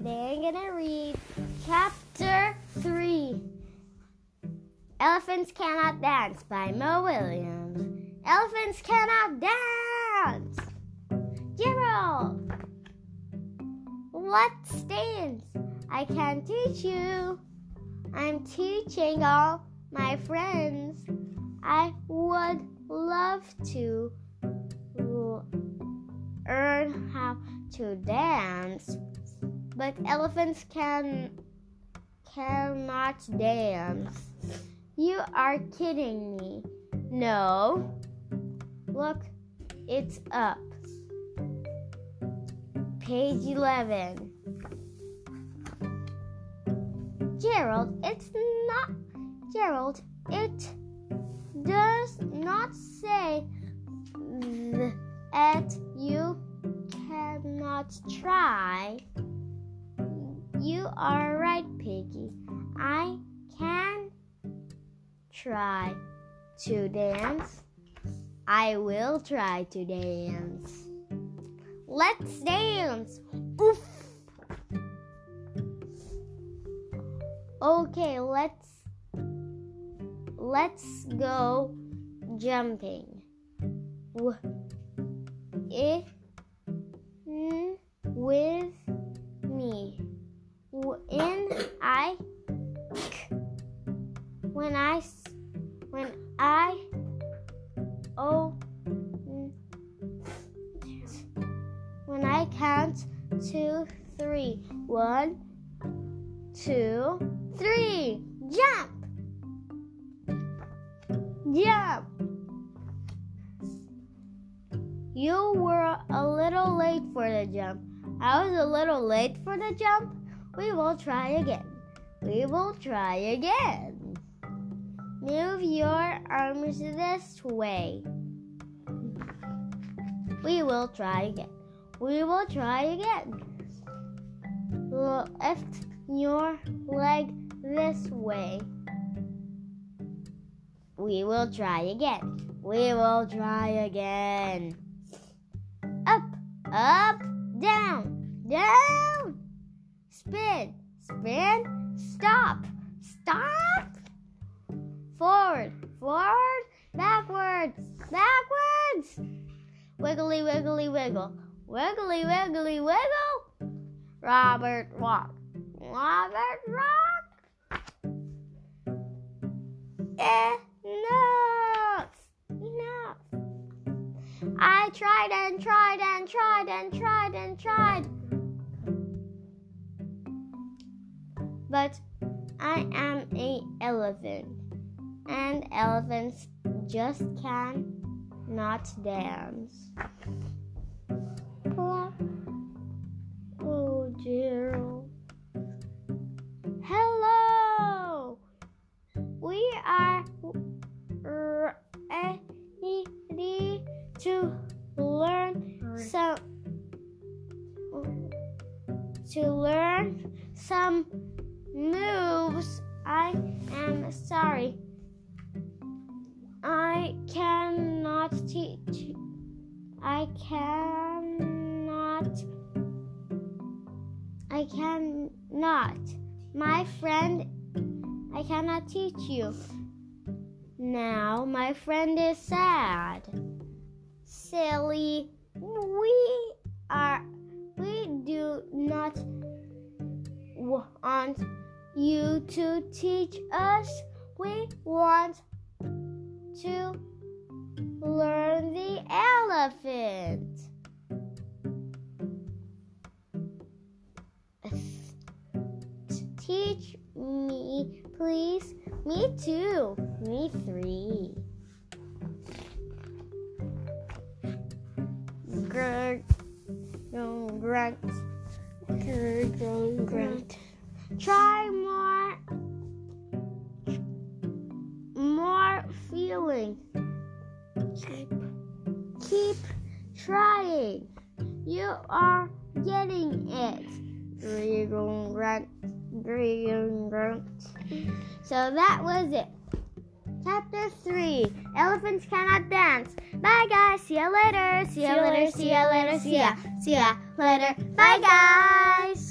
Today I'm gonna read chapter 3 Elephants Cannot Dance by Mo Willems. Elephants cannot dance! Gerald! What stands? I can teach you. I'm teaching all my friends. I would love to learn how to dance, but elephants can cannot dance. You are kidding me. No. Look, it's up. Page 11. Gerald, it's not Gerald. It does not say that you cannot try. Are right, Piggie. I can try to dance. I will try to dance. Let's dance. Oof. Okay, let's let's go jumping. W- it, n- with. When I when I when I oh when I count two three. One two three. Jump! Jump! You were a little late for the jump. I was a little late for the jump we will try again we will try again move your arms this way we will try again we will try again lift your leg this way we will try again. We will try again. Up, up, down, down. Spin, spin, stop, stop. Forward, forward, backwards, backwards. Wiggly, wiggly, wiggle. Wiggly, wiggly, wiggle. Robert, walk. Robert, rock. Enough! Enough! I tried and tried and tried and tried and tried. But I am a elephant, and elephants just can not dance. Oh, Gerald. Hello! We are ready to learn some to learn some moves. I am sorry. I cannot teach. I cannot. I cannot. My friend I cannot teach you. Now my friend is sad. Silly, you to teach us. We want to learn the elephant. Teach me, please. Me too. Me three. Grunt, grunt, grunt, grunt. Try feeling. Keep, keep trying. You are getting it. Grunt, grunt. So that was it. Chapter 3 Elephants Cannot Dance. Bye, guys. See ya later. See ya later. See ya later. See ya. See ya later. Bye, guys.